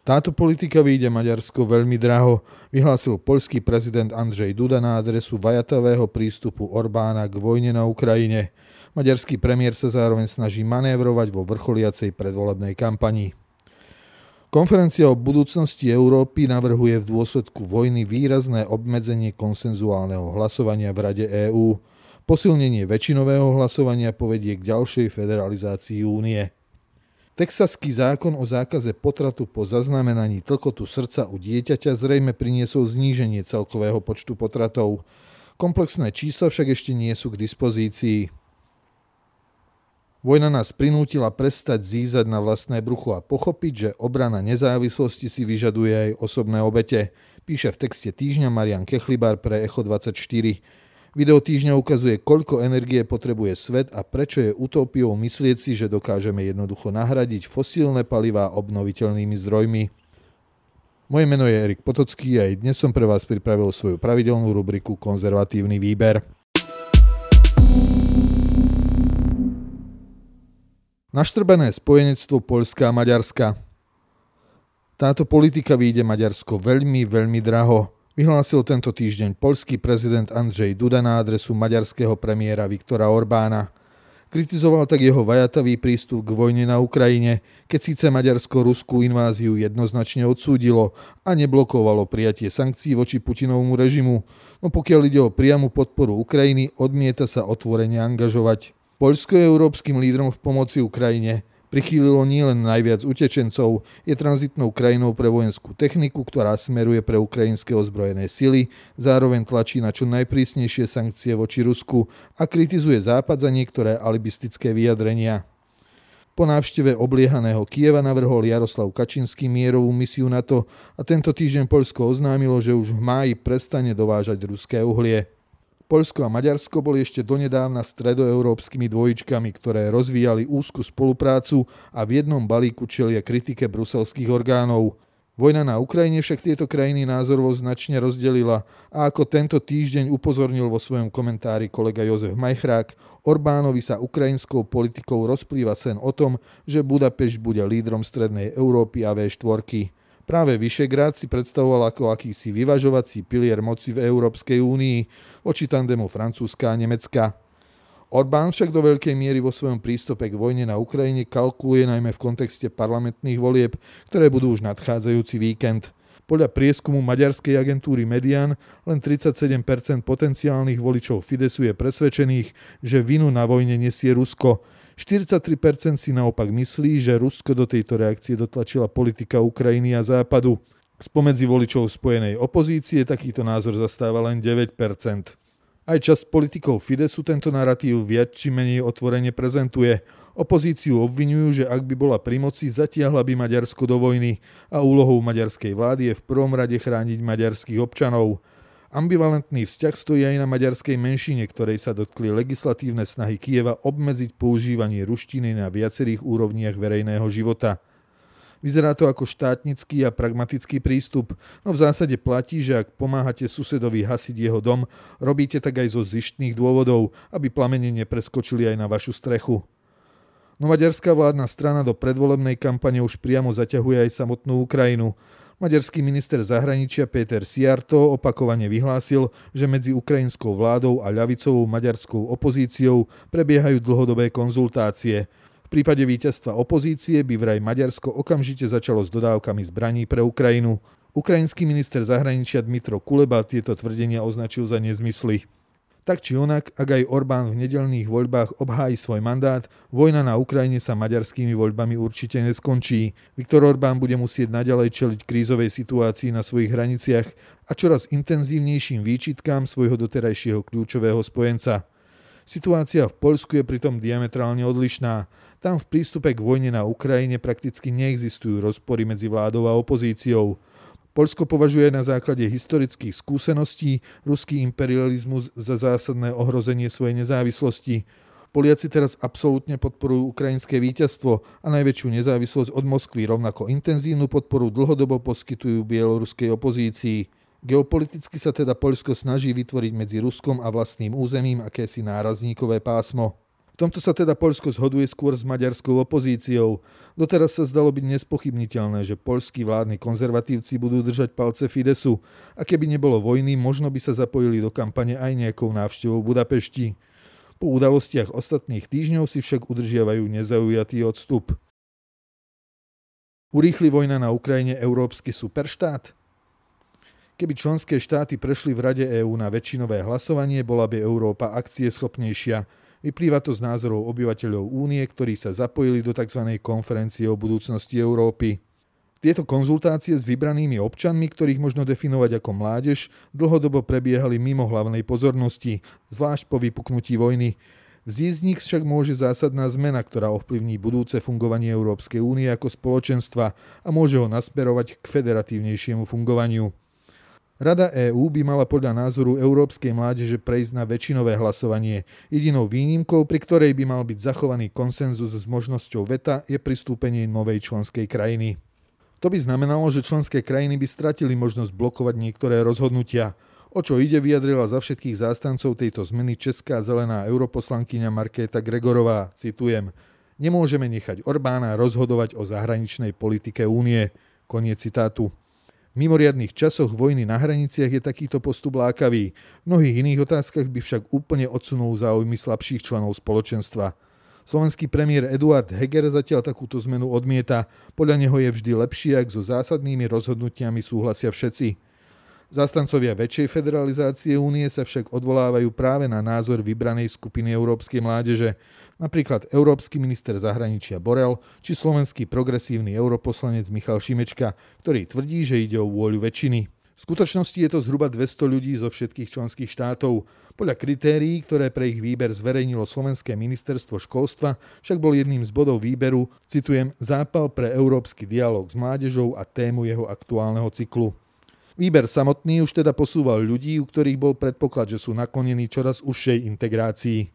Táto politika vyjde Maďarsko veľmi draho, vyhlásil poľský prezident Andrzej Duda na adresu vajatavého prístupu Orbána k vojne na Ukrajine. Maďarský premiér sa zároveň snaží manévrovať vo vrcholiacej predvolebnej kampanii. Konferencia o budúcnosti Európy navrhuje v dôsledku vojny výrazné obmedzenie konsenzuálneho hlasovania v Rade EÚ. Posilnenie väčšinového hlasovania povedie k ďalšej federalizácii únie. Texaský zákon o zákaze potratu po zaznamenaní tlkotu srdca u dieťaťa zrejme priniesol zníženie celkového počtu potratov. Komplexné čísla však ešte nie sú k dispozícii. Vojna nás prinútila prestať zízať na vlastné brucho a pochopiť, že obrana nezávislosti si vyžaduje aj osobné obete, píše v texte týždňa Marian Kechlibar pre Echo 24. Video týždňa ukazuje, koľko energie potrebuje svet a prečo je utopiou myslieť si, že dokážeme jednoducho nahradiť fosílne palivá obnoviteľnými zdrojmi. Moje meno je Erik Potocký a aj dnes som pre vás pripravil svoju pravidelnú rubriku Konzervatívny výber. Naštrbené spojenectvo Poľska a Maďarska. Táto politika vyjde Maďarsko veľmi, veľmi draho vyhlásil tento týždeň polský prezident Andrzej Duda na adresu maďarského premiéra Viktora Orbána. Kritizoval tak jeho vajatavý prístup k vojne na Ukrajine, keď síce Maďarsko ruskú inváziu jednoznačne odsúdilo a neblokovalo prijatie sankcií voči Putinovmu režimu, no pokiaľ ide o priamu podporu Ukrajiny, odmieta sa otvorene angažovať. Poľsko je európskym lídrom v pomoci Ukrajine, prichýlilo nielen najviac utečencov, je tranzitnou krajinou pre vojenskú techniku, ktorá smeruje pre ukrajinské ozbrojené sily, zároveň tlačí na čo najprísnejšie sankcie voči Rusku a kritizuje Západ za niektoré alibistické vyjadrenia. Po návšteve obliehaného Kieva navrhol Jaroslav Kačinský mierovú misiu NATO a tento týždeň Poľsko oznámilo, že už v máji prestane dovážať ruské uhlie. Poľsko a Maďarsko boli ešte donedávna stredoeurópskymi dvojičkami, ktoré rozvíjali úzku spoluprácu a v jednom balíku čelia kritike bruselských orgánov. Vojna na Ukrajine však tieto krajiny názorovo značne rozdelila a ako tento týždeň upozornil vo svojom komentári kolega Jozef Majchrák, Orbánovi sa ukrajinskou politikou rozplýva sen o tom, že Budapešť bude lídrom Strednej Európy a V4. Práve Vyšegrad si predstavoval ako akýsi vyvažovací pilier moci v Európskej únii voči tandemu Francúzska a Nemecka. Orbán však do veľkej miery vo svojom prístupe k vojne na Ukrajine kalkuluje najmä v kontexte parlamentných volieb, ktoré budú už nadchádzajúci víkend. Podľa prieskumu maďarskej agentúry Median len 37% potenciálnych voličov Fidesu je presvedčených, že vinu na vojne nesie Rusko, 43% si naopak myslí, že Rusko do tejto reakcie dotlačila politika Ukrajiny a Západu. Spomedzi voličov spojenej opozície takýto názor zastáva len 9%. Aj časť politikov Fidesu tento narratív viac či menej otvorene prezentuje. Opozíciu obvinujú, že ak by bola pri moci, zatiahla by Maďarsko do vojny a úlohou maďarskej vlády je v prvom rade chrániť maďarských občanov. Ambivalentný vzťah stojí aj na maďarskej menšine, ktorej sa dotkli legislatívne snahy Kieva obmedziť používanie ruštiny na viacerých úrovniach verejného života. Vyzerá to ako štátnický a pragmatický prístup, no v zásade platí, že ak pomáhate susedovi hasiť jeho dom, robíte tak aj zo zištných dôvodov, aby plamene nepreskočili aj na vašu strechu. No maďarská vládna strana do predvolebnej kampane už priamo zaťahuje aj samotnú Ukrajinu. Maďarský minister zahraničia Peter Siarto opakovane vyhlásil, že medzi ukrajinskou vládou a ľavicovou maďarskou opozíciou prebiehajú dlhodobé konzultácie. V prípade víťazstva opozície by vraj Maďarsko okamžite začalo s dodávkami zbraní pre Ukrajinu. Ukrajinský minister zahraničia Dmitro Kuleba tieto tvrdenia označil za nezmysly. Tak či onak, ak aj Orbán v nedelných voľbách obhájí svoj mandát, vojna na Ukrajine sa maďarskými voľbami určite neskončí. Viktor Orbán bude musieť naďalej čeliť krízovej situácii na svojich hraniciach a čoraz intenzívnejším výčitkám svojho doterajšieho kľúčového spojenca. Situácia v Poľsku je pritom diametrálne odlišná. Tam v prístupe k vojne na Ukrajine prakticky neexistujú rozpory medzi vládou a opozíciou. Polsko považuje na základe historických skúseností ruský imperializmus za zásadné ohrozenie svojej nezávislosti. Poliaci teraz absolútne podporujú ukrajinské víťazstvo a najväčšiu nezávislosť od Moskvy, rovnako intenzívnu podporu dlhodobo poskytujú bieloruskej opozícii. Geopoliticky sa teda Poľsko snaží vytvoriť medzi Ruskom a vlastným územím akési nárazníkové pásmo. Tomto sa teda Poľsko zhoduje skôr s maďarskou opozíciou. Doteraz sa zdalo byť nespochybniteľné, že poľskí vládni konzervatívci budú držať palce Fidesu a keby nebolo vojny, možno by sa zapojili do kampane aj nejakou návštevou Budapešti. Po udalostiach ostatných týždňov si však udržiavajú nezaujatý odstup. Urýchli vojna na Ukrajine európsky superštát? Keby členské štáty prešli v Rade EÚ na väčšinové hlasovanie, bola by Európa akcieschopnejšia. Vyplýva to z názorov obyvateľov únie, ktorí sa zapojili do tzv. konferencie o budúcnosti Európy. Tieto konzultácie s vybranými občanmi, ktorých možno definovať ako mládež, dlhodobo prebiehali mimo hlavnej pozornosti, zvlášť po vypuknutí vojny. Vzísť z nich však môže zásadná zmena, ktorá ovplyvní budúce fungovanie Európskej únie ako spoločenstva a môže ho nasmerovať k federatívnejšiemu fungovaniu. Rada EÚ by mala podľa názoru európskej mládeže prejsť na väčšinové hlasovanie. Jedinou výnimkou, pri ktorej by mal byť zachovaný konsenzus s možnosťou veta, je pristúpenie novej členskej krajiny. To by znamenalo, že členské krajiny by stratili možnosť blokovať niektoré rozhodnutia. O čo ide, vyjadrila za všetkých zástancov tejto zmeny česká zelená europoslankyňa Markéta Gregorová. Citujem. Nemôžeme nechať Orbána rozhodovať o zahraničnej politike únie. Koniec citátu. V mimoriadných časoch vojny na hraniciach je takýto postup lákavý. V mnohých iných otázkach by však úplne odsunul záujmy slabších členov spoločenstva. Slovenský premiér Eduard Heger zatiaľ takúto zmenu odmieta. Podľa neho je vždy lepšie, ak so zásadnými rozhodnutiami súhlasia všetci. Zastancovia väčšej federalizácie únie sa však odvolávajú práve na názor vybranej skupiny európskej mládeže, napríklad európsky minister zahraničia Borel či slovenský progresívny europoslanec Michal Šimečka, ktorý tvrdí, že ide o vôľu väčšiny. V skutočnosti je to zhruba 200 ľudí zo všetkých členských štátov. Podľa kritérií, ktoré pre ich výber zverejnilo Slovenské ministerstvo školstva, však bol jedným z bodov výberu, citujem, zápal pre európsky dialog s mládežou a tému jeho aktuálneho cyklu. Výber samotný už teda posúval ľudí, u ktorých bol predpoklad, že sú naklonení čoraz užšej integrácii.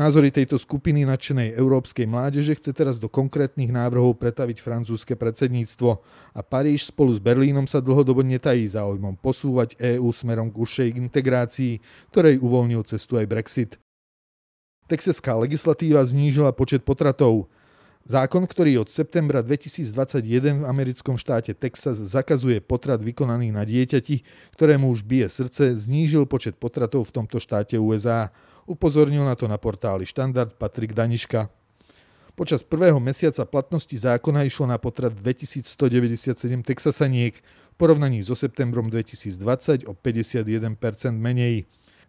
Názory tejto skupiny nadšenej európskej mládeže chce teraz do konkrétnych návrhov pretaviť francúzske predsedníctvo a Paríž spolu s Berlínom sa dlhodobo netají záujmom posúvať EÚ smerom k užšej integrácii, ktorej uvoľnil cestu aj Brexit. Texaská legislatíva znížila počet potratov. Zákon, ktorý od septembra 2021 v americkom štáte Texas zakazuje potrat vykonaný na dieťati, ktorému už bije srdce, znížil počet potratov v tomto štáte USA. Upozornil na to na portáli Štandard Patrik Daniška. Počas prvého mesiaca platnosti zákona išlo na potrat 2197 texasaniek, v porovnaní so septembrom 2020 o 51% menej.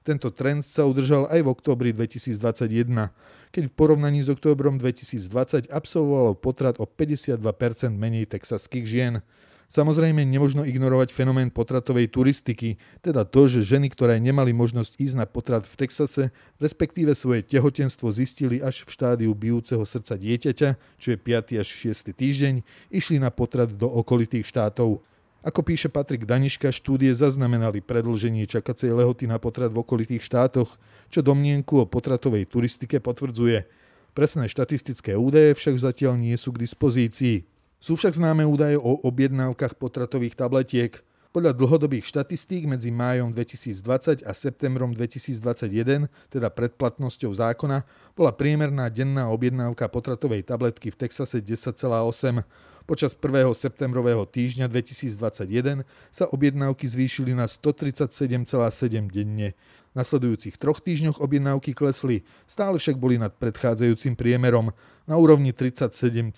Tento trend sa udržal aj v októbri 2021, keď v porovnaní s októbrom 2020 absolvovalo potrat o 52% menej texaských žien. Samozrejme nemožno ignorovať fenomén potratovej turistiky, teda to, že ženy, ktoré nemali možnosť ísť na potrat v Texase, respektíve svoje tehotenstvo zistili až v štádiu bijúceho srdca dieťaťa, čo je 5. až 6. týždeň, išli na potrat do okolitých štátov. Ako píše Patrik Daniška, štúdie zaznamenali predlženie čakacej lehoty na potrat v okolitých štátoch, čo domnienku o potratovej turistike potvrdzuje. Presné štatistické údaje však zatiaľ nie sú k dispozícii. Sú však známe údaje o objednávkach potratových tabletiek. Podľa dlhodobých štatistík medzi májom 2020 a septembrom 2021, teda predplatnosťou zákona, bola priemerná denná objednávka potratovej tabletky v Texase 10,8 Počas 1. septembrového týždňa 2021 sa objednávky zvýšili na 137,7 denne. V nasledujúcich troch týždňoch objednávky klesli, stále však boli nad predchádzajúcim priemerom na úrovni 37,1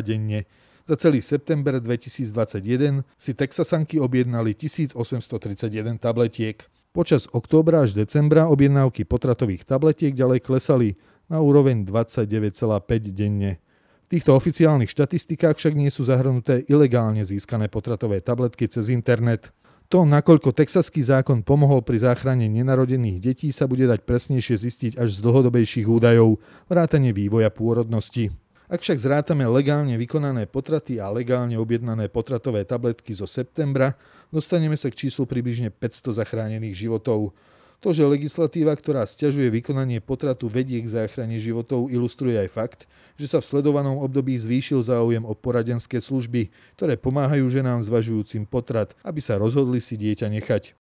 denne. Za celý september 2021 si Texasanky objednali 1831 tabletiek. Počas októbra až decembra objednávky potratových tabletiek ďalej klesali na úroveň 29,5 denne týchto oficiálnych štatistikách však nie sú zahrnuté ilegálne získané potratové tabletky cez internet. To, nakoľko texaský zákon pomohol pri záchrane nenarodených detí, sa bude dať presnejšie zistiť až z dlhodobejších údajov, vrátane vývoja pôrodnosti. Ak však zrátame legálne vykonané potraty a legálne objednané potratové tabletky zo septembra, dostaneme sa k číslu približne 500 zachránených životov. To, že legislatíva, ktorá stiažuje vykonanie potratu, vedie k záchrane životov, ilustruje aj fakt, že sa v sledovanom období zvýšil záujem o poradenské služby, ktoré pomáhajú ženám zvažujúcim potrat, aby sa rozhodli si dieťa nechať.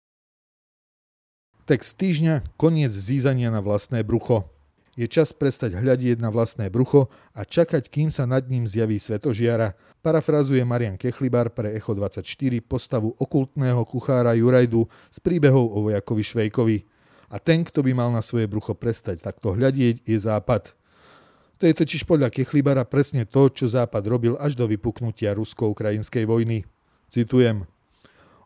Text týždňa Koniec zízania na vlastné brucho. Je čas prestať hľadieť na vlastné brucho a čakať, kým sa nad ním zjaví svetožiara. Parafrazuje Marian Kechlibar pre Echo 24 postavu okultného kuchára Jurajdu z príbehov o vojakovi Švejkovi. A ten, kto by mal na svoje brucho prestať takto hľadieť, je Západ. To je totiž podľa Kechlibara presne to, čo Západ robil až do vypuknutia rusko-ukrajinskej vojny. Citujem.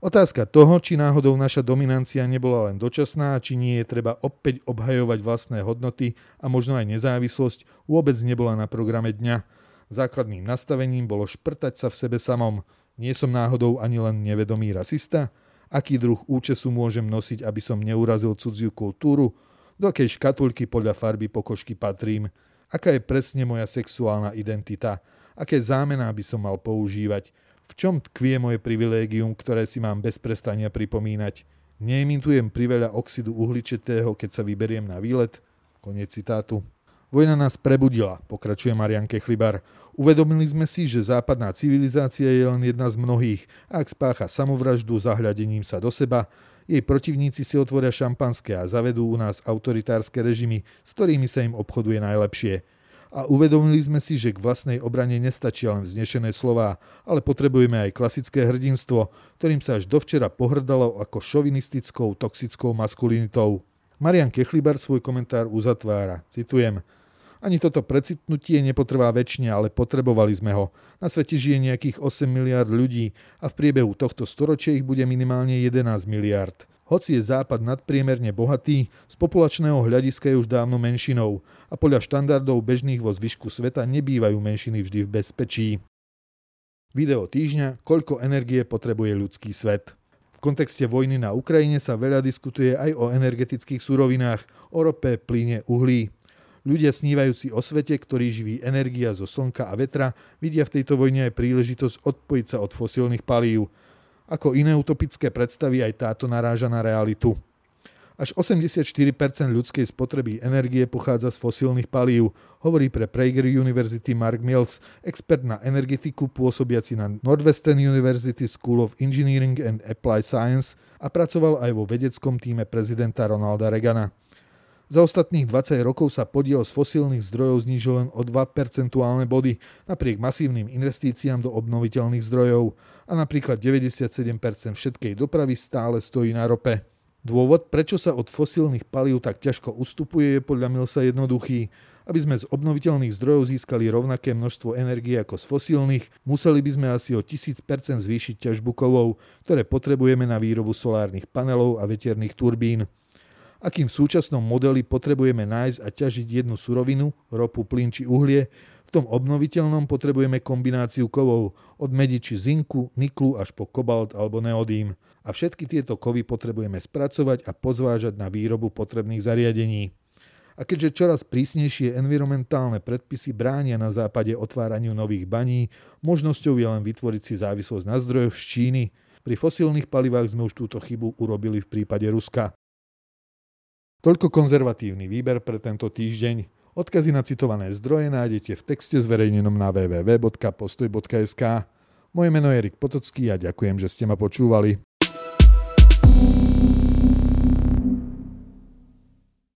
Otázka toho, či náhodou naša dominancia nebola len dočasná, či nie je treba opäť obhajovať vlastné hodnoty a možno aj nezávislosť, vôbec nebola na programe dňa. Základným nastavením bolo šprtať sa v sebe samom. Nie som náhodou ani len nevedomý rasista? Aký druh účesu môžem nosiť, aby som neurazil cudziu kultúru? Do akej škatulky podľa farby pokožky patrím? Aká je presne moja sexuálna identita? Aké zámená by som mal používať? V čom tkvie moje privilégium, ktoré si mám bez prestania pripomínať? Neemitujem priveľa oxidu uhličitého, keď sa vyberiem na výlet? Konec citátu. Vojna nás prebudila, pokračuje Marian Kechlibar. Uvedomili sme si, že západná civilizácia je len jedna z mnohých. Ak spácha samovraždu zahľadením sa do seba, jej protivníci si otvoria šampanské a zavedú u nás autoritárske režimy, s ktorými sa im obchoduje najlepšie a uvedomili sme si, že k vlastnej obrane nestačia len vznešené slová, ale potrebujeme aj klasické hrdinstvo, ktorým sa až dovčera pohrdalo ako šovinistickou, toxickou maskulinitou. Marian Kechlibar svoj komentár uzatvára. Citujem. Ani toto precitnutie nepotrvá väčšine, ale potrebovali sme ho. Na svete žije nejakých 8 miliard ľudí a v priebehu tohto storočia ich bude minimálne 11 miliard. Hoci je Západ nadpriemerne bohatý, z populačného hľadiska je už dávno menšinou a podľa štandardov bežných vo zvyšku sveta nebývajú menšiny vždy v bezpečí. Video týždňa, koľko energie potrebuje ľudský svet. V kontexte vojny na Ukrajine sa veľa diskutuje aj o energetických surovinách, o rope, plyne, uhlí. Ľudia snívajúci o svete, ktorý živí energia zo slnka a vetra, vidia v tejto vojne aj príležitosť odpojiť sa od fosílnych palív. Ako iné utopické predstavy aj táto naráža na realitu. Až 84% ľudskej spotreby energie pochádza z fosílnych palív, hovorí pre Prager University Mark Mills, expert na energetiku pôsobiaci na Northwestern University School of Engineering and Applied Science a pracoval aj vo vedeckom týme prezidenta Ronalda Reagana. Za ostatných 20 rokov sa podiel z fosílnych zdrojov znížil len o 2 percentuálne body, napriek masívnym investíciám do obnoviteľných zdrojov a napríklad 97% všetkej dopravy stále stojí na rope. Dôvod, prečo sa od fosílnych palív tak ťažko ustupuje, je podľa Milsa jednoduchý. Aby sme z obnoviteľných zdrojov získali rovnaké množstvo energie ako z fosílnych, museli by sme asi o 1000% zvýšiť ťažbu kovov, ktoré potrebujeme na výrobu solárnych panelov a veterných turbín akým v súčasnom modeli potrebujeme nájsť a ťažiť jednu surovinu, ropu, plyn či uhlie, v tom obnoviteľnom potrebujeme kombináciu kovov od medi či zinku, niklu až po kobalt alebo neodím. A všetky tieto kovy potrebujeme spracovať a pozvážať na výrobu potrebných zariadení. A keďže čoraz prísnejšie environmentálne predpisy bránia na západe otváraniu nových baní, možnosťou je len vytvoriť si závislosť na zdrojoch z Číny. Pri fosílnych palivách sme už túto chybu urobili v prípade Ruska. Toľko konzervatívny výber pre tento týždeň. Odkazy na citované zdroje nájdete v texte zverejnenom na www.postoj.sk. Moje meno je Erik Potocký a ďakujem, že ste ma počúvali.